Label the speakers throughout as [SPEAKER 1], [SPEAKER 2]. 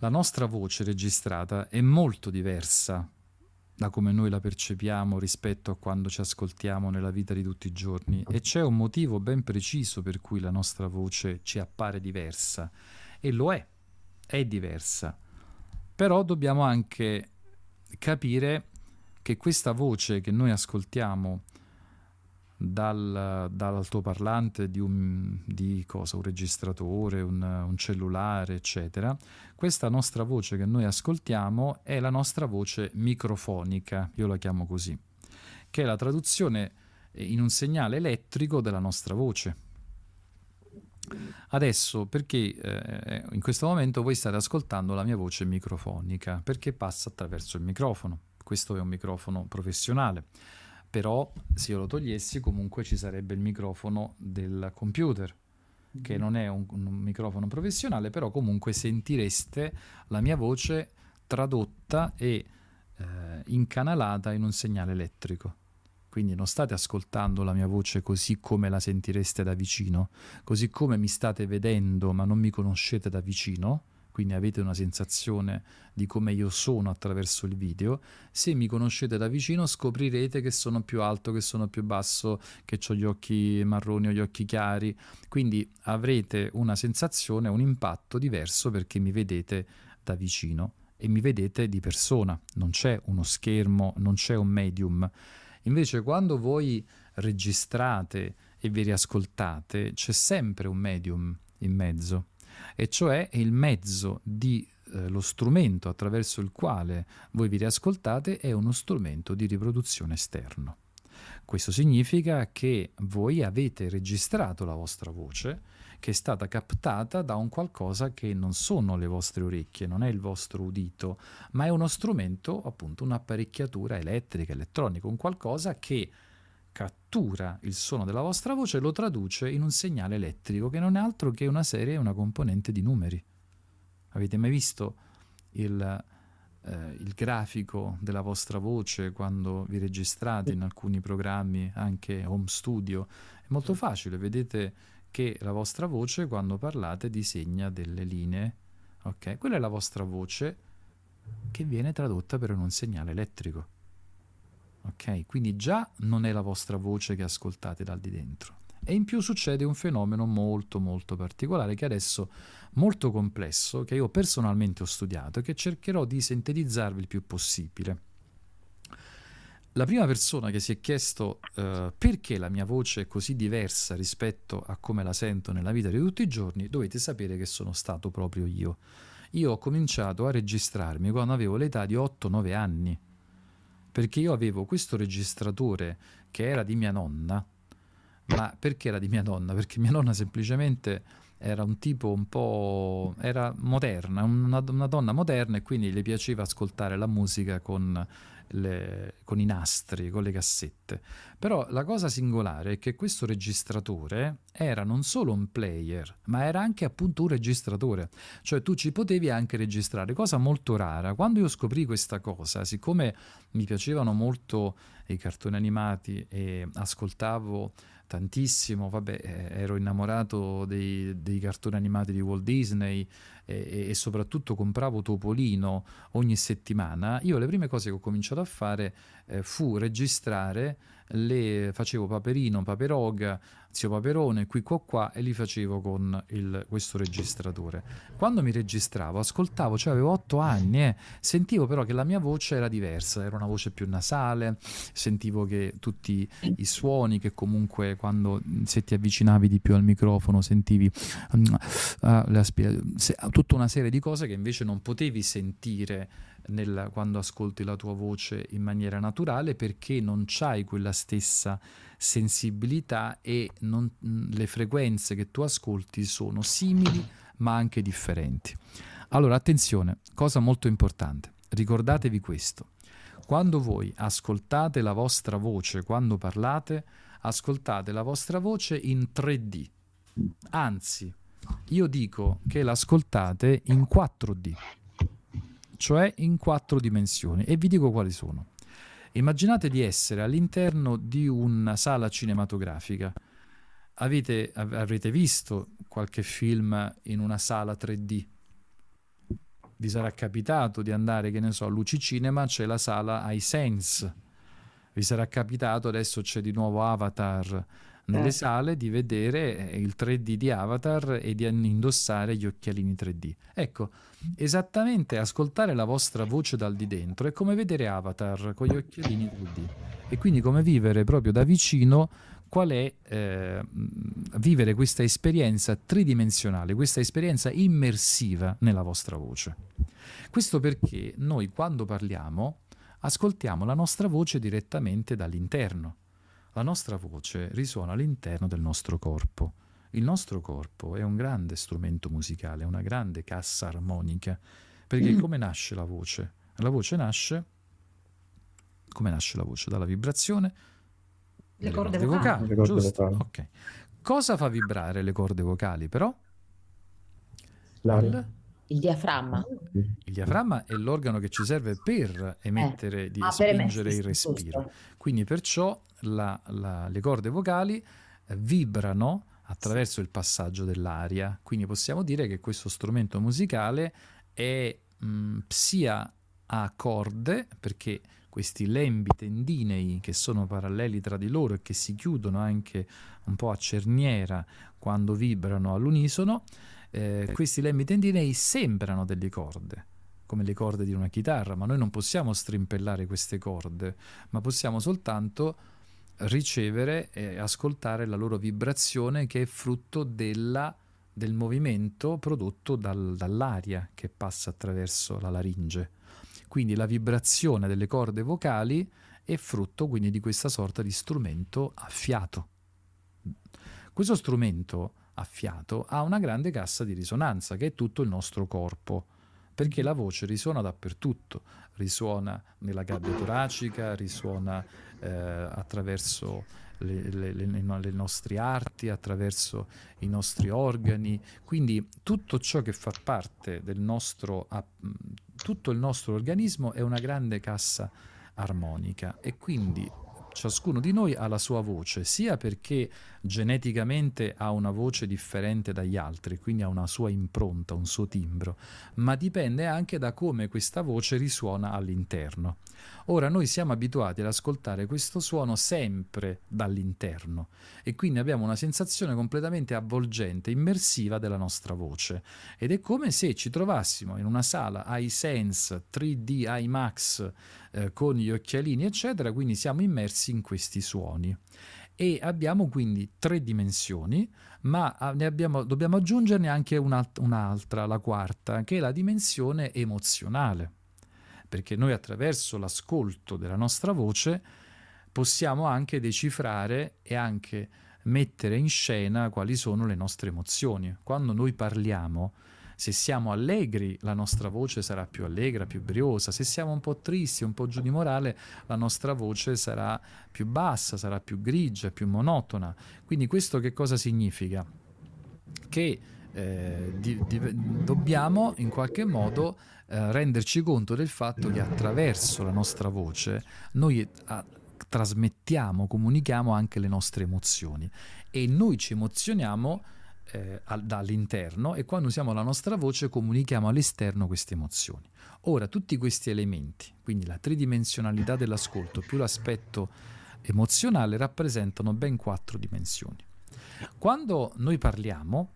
[SPEAKER 1] la nostra voce registrata è molto diversa da come noi la percepiamo rispetto a quando ci ascoltiamo nella vita di tutti i giorni e c'è un motivo ben preciso per cui la nostra voce ci appare diversa e lo è, è diversa. Però dobbiamo anche capire che questa voce che noi ascoltiamo dal, dall'altoparlante di, un, di cosa, un registratore, un, un, cellulare, eccetera, questa nostra voce che noi ascoltiamo è la nostra voce microfonica, io la chiamo così, che è la traduzione in un segnale elettrico della nostra voce. Adesso, perché eh, in questo momento voi state ascoltando la mia voce microfonica? Perché passa attraverso il microfono. Questo è un microfono professionale però se io lo togliessi comunque ci sarebbe il microfono del computer che mm-hmm. non è un, un, microfono professionale, però comunque sentireste la mia voce tradotta e eh, incanalata in un segnale elettrico. Quindi non state ascoltando la mia voce così come la sentireste da vicino, così come mi state vedendo ma non mi conoscete da vicino, quindi avete una sensazione di come io sono attraverso il video. Se mi conoscete da vicino scoprirete che sono più alto, che sono più basso, che ho gli occhi marroni o gli occhi chiari, quindi avrete una sensazione, un impatto diverso perché mi vedete da vicino e mi vedete di persona, non c'è uno schermo, non c'è un medium. Invece quando voi registrate e vi riascoltate, c'è sempre un medium in mezzo e cioè il mezzo di eh, lo strumento attraverso il quale voi vi riascoltate è uno strumento di riproduzione esterno. Questo significa che voi avete registrato la vostra voce, che è stata captata da un qualcosa che non sono le vostre orecchie, non è il vostro udito, ma è uno strumento, appunto un'apparecchiatura elettrica, elettronica, un qualcosa che cattura il suono della vostra voce e lo traduce in un segnale elettrico che non è altro che una serie, una componente di numeri. Avete mai visto il, eh, il grafico della vostra voce quando vi registrate in alcuni programmi, anche home studio? È molto facile, vedete che la vostra voce quando parlate disegna delle linee. Ok, quella è la vostra voce che viene tradotta per un segnale elettrico. Ok? Quindi già non è la vostra voce che ascoltate dal di dentro. E in più succede un fenomeno molto molto particolare che adesso molto complesso, che io personalmente ho studiato e che cercherò di sintetizzarvi il più possibile. La prima persona che si è chiesto uh, perché la mia voce è così diversa rispetto a come la sento nella vita di tutti i giorni, dovete sapere che sono stato proprio io. Io ho cominciato a registrarmi quando avevo l'età di 8-9 anni perché io avevo questo registratore che era di mia nonna, ma perché era di mia nonna? Perché mia nonna semplicemente era un tipo un po'... era moderna, una, una donna moderna e quindi le piaceva ascoltare la musica con le, con i nastri, con le cassette. Però la cosa singolare è che questo registratore era non solo un player, ma era anche appunto un registratore, cioè tu ci potevi anche registrare, cosa molto rara. Quando io scoprì questa cosa, siccome mi piacevano molto i cartoni animati e ascoltavo tantissimo, vabbè, eh, ero innamorato dei, dei, cartoni animati di Walt Disney e, e, soprattutto compravo Topolino ogni settimana, io le prime cose che ho cominciato a fare eh, fu registrare le facevo Paperino, Paperoga, Zio Paperone, qui qua qua e li facevo con il, questo registratore. Quando mi registravo, ascoltavo, cioè avevo otto anni, eh, sentivo però che la mia voce era diversa, era una voce più nasale, sentivo che tutti i suoni che comunque quando se ti avvicinavi di più al microfono sentivi uh, aspi- se, tutta una serie di cose che invece non potevi sentire nel, quando ascolti la tua voce in maniera naturale perché non c'hai quella stessa sensibilità e non, le frequenze che tu ascolti sono simili ma anche differenti. Allora attenzione, cosa molto importante, ricordatevi questo. Quando voi ascoltate la vostra voce, quando parlate, ascoltate la vostra voce in 3D. Anzi, io dico che l'ascoltate in 4D cioè in quattro dimensioni, e vi dico quali sono. Immaginate di essere all'interno di una sala cinematografica. Avete, avrete visto qualche film in una sala 3D? vi sarà capitato di andare, che ne so, a Luci Cinema, c'è la sala iSense. Vi sarà capitato, adesso c'è di nuovo Avatar nelle eh. sale, di vedere il 3D di Avatar e di indossare gli occhialini 3D. Ecco, esattamente ascoltare la vostra voce dal di dentro è come vedere Avatar con gli occhialini 3D. E quindi come vivere proprio da vicino qual è eh, vivere questa esperienza tridimensionale, questa esperienza immersiva nella vostra voce. Questo perché noi quando parliamo ascoltiamo la nostra voce direttamente dall'interno. La nostra voce risuona all'interno del nostro corpo. Il nostro corpo è un grande strumento musicale, una grande cassa armonica, perché come nasce la voce? La voce nasce, come nasce la voce? Dalla vibrazione
[SPEAKER 2] le corde, corde vocali.
[SPEAKER 1] vocali giusto? Vocali. Ok. Cosa fa vibrare le corde vocali però?
[SPEAKER 2] L'aria. Il diaframma.
[SPEAKER 1] Il diaframma è l'organo che ci serve per emettere, eh. di ah, spingere il respiro. Giusto. Quindi perciò la, la, le corde vocali eh, vibrano attraverso il passaggio dell'aria. Quindi possiamo dire che questo strumento musicale è mh, sia a corde, perché questi lembi tendinei che sono paralleli tra di loro e che si chiudono anche un po' a cerniera quando vibrano all'unisono, eh, questi lembi tendinei sembrano delle corde come le corde di una chitarra, ma noi non possiamo strimpellare queste corde, ma possiamo soltanto ricevere e ascoltare la loro vibrazione che è frutto della, del movimento prodotto dal, dall'aria che passa attraverso la laringe. Quindi la vibrazione delle corde vocali è frutto quindi di questa sorta di strumento a fiato. Questo strumento a fiato ha una grande cassa di risonanza che è tutto il nostro corpo, perché la voce risuona dappertutto, risuona nella gabbia toracica, risuona eh, attraverso le, le, le, le, nostre arti, attraverso i nostri organi, quindi tutto ciò che fa parte del nostro, tutto il nostro organismo è una grande cassa armonica. E quindi ciascuno di noi ha la sua voce, sia perché geneticamente ha una voce differente dagli altri, quindi ha una sua impronta, un suo timbro, ma dipende anche da come questa voce risuona all'interno. Ora noi siamo abituati ad ascoltare questo suono sempre dall'interno e quindi abbiamo una sensazione completamente avvolgente, immersiva della nostra voce. Ed è come se ci trovassimo in una sala iSense 3D IMAX eh, con gli occhialini eccetera, quindi siamo immersi in questi suoni. E abbiamo quindi tre dimensioni, ma ah, abbiamo, dobbiamo aggiungerne anche un'alt- un'altra, la quarta, che è la dimensione emozionale, perché noi attraverso l'ascolto della nostra voce possiamo anche decifrare e anche mettere in scena quali sono le nostre emozioni. Quando noi parliamo, se siamo allegri, la nostra voce sarà più allegra, più briosa. Se siamo un po' tristi, un po' giù di morale, la nostra voce sarà più bassa, sarà più grigia, più monotona. Quindi questo che cosa significa? Che eh, di, di, dobbiamo in qualche modo eh, renderci conto del fatto che attraverso la nostra voce noi a, trasmettiamo, comunichiamo anche le nostre emozioni e noi ci emozioniamo eh, dall'interno e quando usiamo la nostra voce comunichiamo all'esterno queste emozioni. Ora, tutti questi elementi, quindi la tridimensionalità dell'ascolto più l'aspetto emozionale, rappresentano ben quattro dimensioni. Quando noi parliamo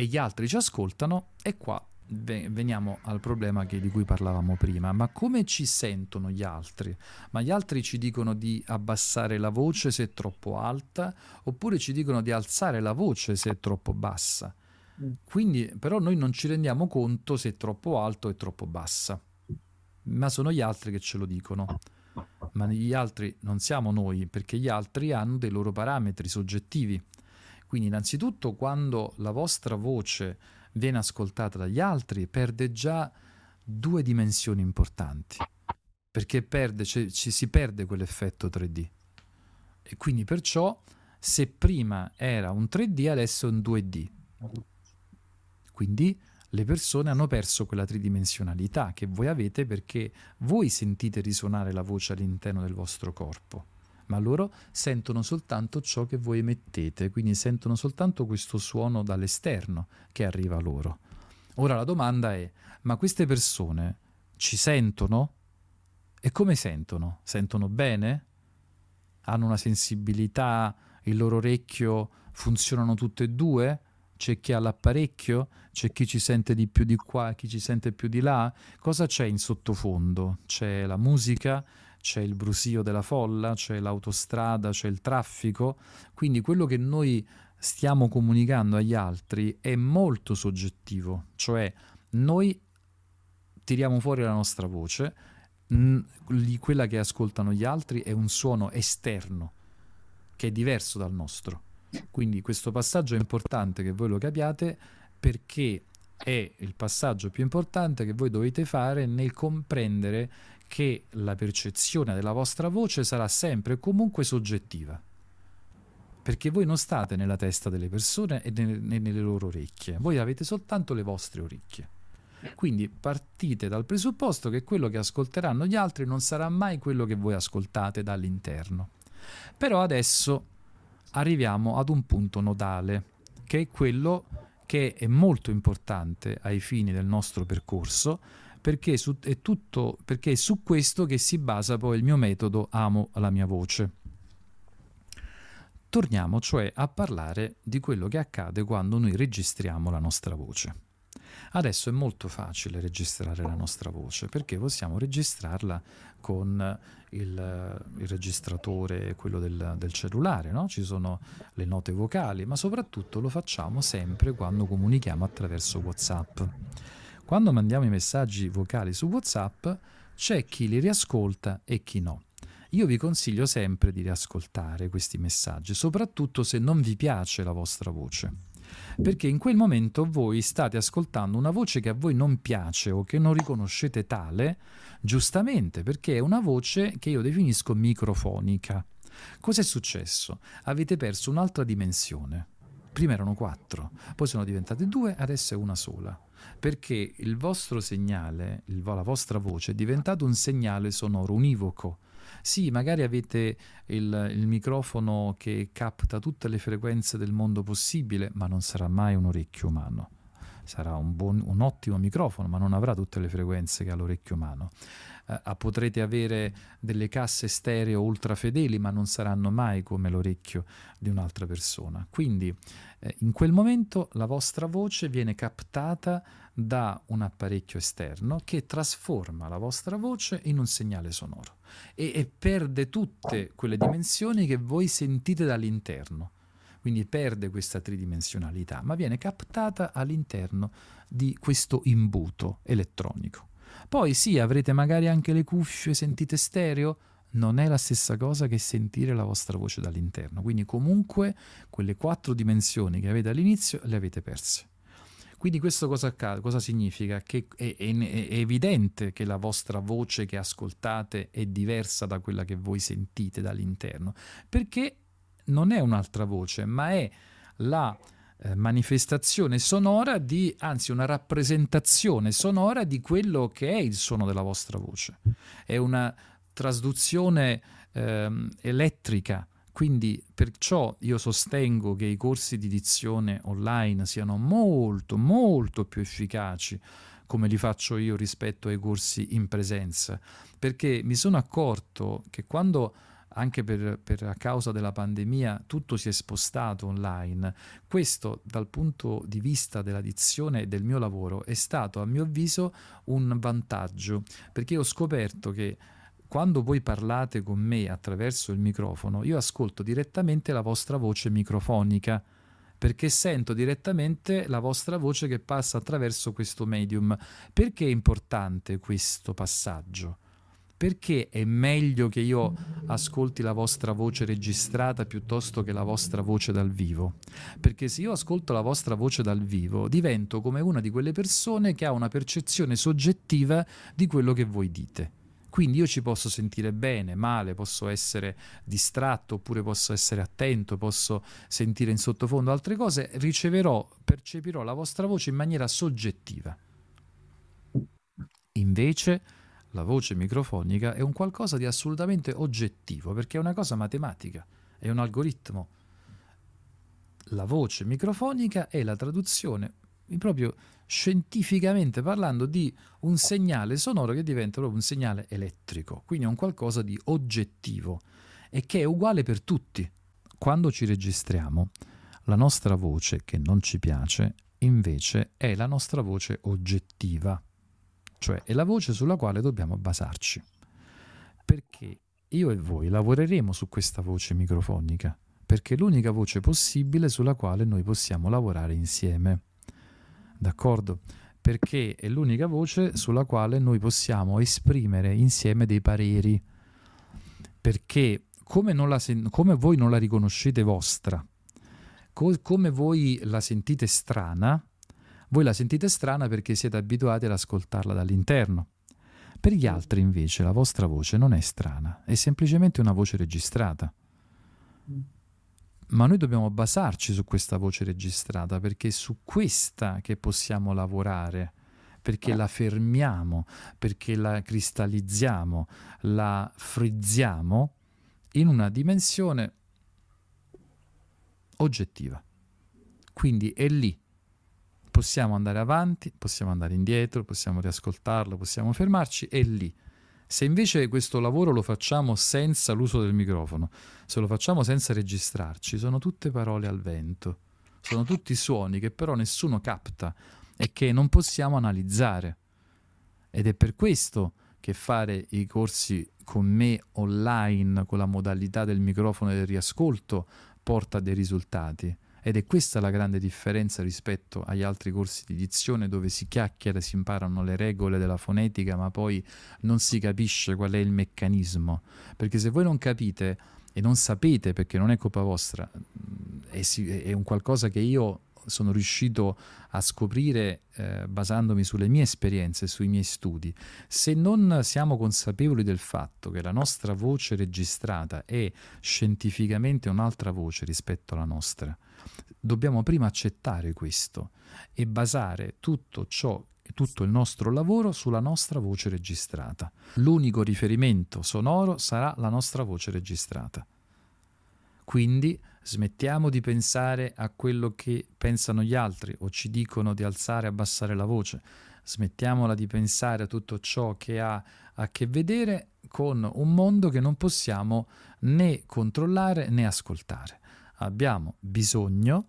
[SPEAKER 1] e gli altri ci ascoltano, è qua veniamo al problema che, di cui parlavamo prima, ma come ci sentono gli altri? Ma gli altri ci dicono di abbassare la voce se è troppo alta, oppure ci dicono di alzare la voce se è troppo bassa. Mm. Quindi, però noi non ci rendiamo conto se è troppo alto o è troppo bassa, ma sono gli altri che ce lo dicono. Ma gli altri non siamo noi, perché gli altri hanno dei loro parametri soggettivi. Quindi, innanzitutto, quando la vostra voce viene ascoltata dagli altri, perde già due dimensioni importanti, perché perde, ci, ci si perde quell'effetto 3D. E quindi perciò se prima era un 3D, adesso è un 2D. Quindi le persone hanno perso quella tridimensionalità che voi avete perché voi sentite risuonare la voce all'interno del vostro corpo ma loro sentono soltanto ciò che voi emettete, quindi sentono soltanto questo suono dall'esterno che arriva loro. Ora la domanda è, ma queste persone ci sentono? E come sentono? Sentono bene? Hanno una sensibilità? Il loro orecchio funzionano tutte e due? C'è chi ha l'apparecchio? C'è chi ci sente di più di qua, chi ci sente più di là? Cosa c'è in sottofondo? C'è la musica? C'è il brusio della folla? C'è l'autostrada? C'è il traffico? Quindi quello che noi stiamo comunicando agli altri è molto soggettivo, cioè noi tiriamo fuori la nostra voce, quella che ascoltano gli altri è un suono esterno che è diverso dal nostro. Quindi questo passaggio è importante che voi lo capiate perché è il passaggio più importante che voi dovete fare nel comprendere che la percezione della vostra voce sarà sempre e comunque soggettiva. Perché voi non state nella testa delle persone e nelle loro orecchie, voi avete soltanto le vostre orecchie. Quindi partite dal presupposto che quello che ascolteranno gli altri non sarà mai quello che voi ascoltate dall'interno. Però adesso arriviamo ad un punto nodale, che è quello che è molto importante ai fini del nostro percorso, perché, su, è, tutto, perché è su questo che si basa poi il mio metodo Amo la mia voce. Torniamo cioè a parlare di quello che accade quando noi registriamo la nostra voce. Adesso è molto facile registrare la nostra voce perché possiamo registrarla con il, il registratore, quello del, del cellulare, no? ci sono le note vocali, ma soprattutto lo facciamo sempre quando comunichiamo attraverso WhatsApp. Quando mandiamo i messaggi vocali su WhatsApp c'è chi li riascolta e chi no. Io vi consiglio sempre di riascoltare questi messaggi, soprattutto se non vi piace la vostra voce perché in quel momento voi state ascoltando una voce che a voi non piace o che non riconoscete tale, giustamente perché è una voce che io definisco microfonica. Cos'è successo? Avete perso un'altra dimensione. Prima erano quattro, poi sono diventate due, adesso è una sola. Perché il vostro segnale, il, la vostra voce è diventato un segnale sonoro univoco sì, magari avete il, il, microfono che capta tutte le frequenze del mondo possibile, ma non sarà mai un orecchio umano. Sarà un, buon, un ottimo microfono, ma non avrà tutte le frequenze che ha l'orecchio umano. Eh, potrete avere delle casse stereo ultra fedeli, ma non saranno mai come l'orecchio di un'altra persona. Quindi eh, in quel momento la vostra voce viene captata da un apparecchio esterno che trasforma la vostra voce in un segnale sonoro e, e perde tutte quelle dimensioni che voi sentite dall'interno. Quindi perde questa tridimensionalità, ma viene captata all'interno di questo imbuto elettronico. Poi sì, avrete magari anche le cuffie, sentite stereo, non è la stessa cosa che sentire la vostra voce dall'interno. Quindi comunque quelle quattro dimensioni che avete all'inizio le avete perse. Quindi questo cosa accade? Cosa significa? Che è, è, è, evidente che la vostra voce che ascoltate è diversa da quella che voi sentite dall'interno, perché non è un'altra voce, ma è la eh, manifestazione sonora di, anzi una rappresentazione sonora di quello che è il suono della vostra voce. È una trasduzione eh, elettrica quindi perciò io sostengo che i corsi di dizione online siano molto, molto più efficaci come li faccio io rispetto ai corsi in presenza, perché mi sono accorto che quando anche per, per, a causa della pandemia tutto si è spostato online. Questo dal punto di vista della dizione e del mio lavoro è stato a mio avviso un vantaggio, perché ho scoperto che quando voi parlate con me attraverso il microfono, io ascolto direttamente la vostra voce microfonica perché sento direttamente la vostra voce che passa attraverso questo medium. Perché è importante questo passaggio? Perché è meglio che io ascolti la vostra voce registrata piuttosto che la vostra voce dal vivo? Perché se io ascolto la vostra voce dal vivo, divento come una di quelle persone che ha una percezione soggettiva di quello che voi dite. Quindi io ci posso sentire bene, male, posso essere distratto oppure posso essere attento, posso sentire in sottofondo altre cose, riceverò, percepirò la vostra voce in maniera soggettiva. Invece la voce microfonica è un qualcosa di assolutamente oggettivo, perché è una cosa matematica, è un algoritmo. La voce microfonica è la traduzione proprio scientificamente parlando di un segnale sonoro che diventa proprio un segnale elettrico, quindi è un qualcosa di oggettivo e che è uguale per tutti. Quando ci registriamo, la nostra voce che non ci piace invece è la nostra voce oggettiva, cioè è la voce sulla quale dobbiamo basarci. Perché io e voi lavoreremo su questa voce microfonica, perché è l'unica voce possibile sulla quale noi possiamo lavorare insieme. D'accordo? Perché è l'unica voce sulla quale noi possiamo esprimere insieme dei pareri. Perché come, sen- come voi non la riconoscete vostra, co- come voi la sentite strana, voi la sentite strana perché siete abituati ad ascoltarla dall'interno. Per gli altri invece la vostra voce non è strana, è semplicemente una voce registrata. Ma noi dobbiamo basarci su questa voce registrata perché è su questa che possiamo lavorare, perché la fermiamo, perché la cristallizziamo, la frizziamo in una dimensione oggettiva. Quindi è lì. Possiamo andare avanti, possiamo andare indietro, possiamo riascoltarlo, possiamo fermarci, è lì. Se invece questo lavoro lo facciamo senza l'uso del microfono, se lo facciamo senza registrarci, sono tutte parole al vento, sono tutti suoni che però nessuno capta e che non possiamo analizzare. Ed è per questo che fare i corsi con me online, con la modalità del microfono e del riascolto, porta dei risultati. Ed è questa la grande differenza rispetto agli altri corsi di dizione dove si chiacchiera, si imparano le regole della fonetica, ma poi non si capisce qual è il meccanismo. Perché se voi non capite e non sapete, perché non è colpa vostra, è, è un qualcosa che io sono riuscito a scoprire eh, basandomi sulle mie esperienze, sui miei studi. Se non siamo consapevoli del fatto che la nostra voce registrata è scientificamente un'altra voce rispetto alla nostra, dobbiamo prima accettare questo e basare tutto ciò tutto il nostro lavoro sulla nostra voce registrata. L'unico riferimento sonoro sarà la nostra voce registrata. Quindi Smettiamo di pensare a quello che pensano gli altri o ci dicono di alzare e abbassare la voce. Smettiamola di pensare a tutto ciò che ha a che vedere con un mondo che non possiamo né controllare né ascoltare. Abbiamo bisogno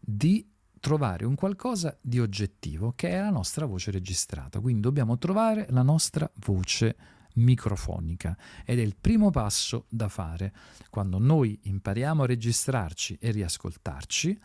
[SPEAKER 1] di trovare un qualcosa di oggettivo che è la nostra voce registrata. Quindi dobbiamo trovare la nostra voce microfonica ed è il primo passo da fare. Quando noi impariamo a registrarci e riascoltarci,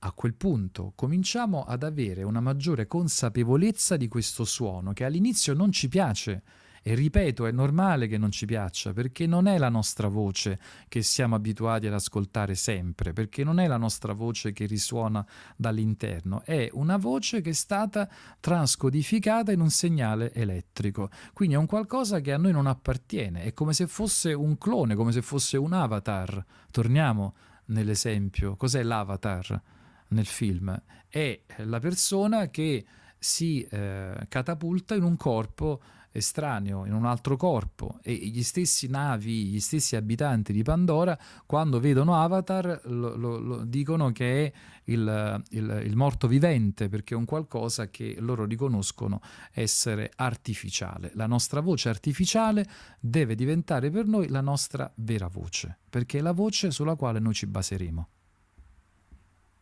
[SPEAKER 1] a quel punto cominciamo ad avere una maggiore consapevolezza di questo suono che all'inizio non ci piace e ripeto, è normale che non ci piaccia, perché non è la nostra voce che siamo abituati ad ascoltare sempre, perché non è la nostra voce che risuona dall'interno, è una voce che è stata transcodificata in un segnale elettrico. Quindi è un qualcosa che a noi non appartiene, è come se fosse un clone, come se fosse un avatar. Torniamo nell'esempio, cos'è l'avatar nel film? È la persona che si eh, catapulta in un corpo estraneo in un altro corpo e gli stessi navi, gli stessi abitanti di Pandora, quando vedono Avatar, lo, lo, lo dicono che è il, il, il, morto vivente, perché è un qualcosa che loro riconoscono essere artificiale. La nostra voce artificiale deve diventare per noi la nostra vera voce, perché è la voce sulla quale noi ci baseremo.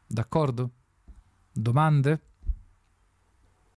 [SPEAKER 1] D'accordo? Domande?